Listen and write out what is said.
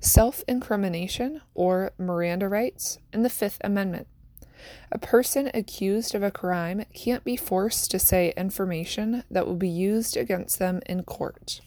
self incrimination, or Miranda rights, and the Fifth Amendment. A person accused of a crime can't be forced to say information that will be used against them in court.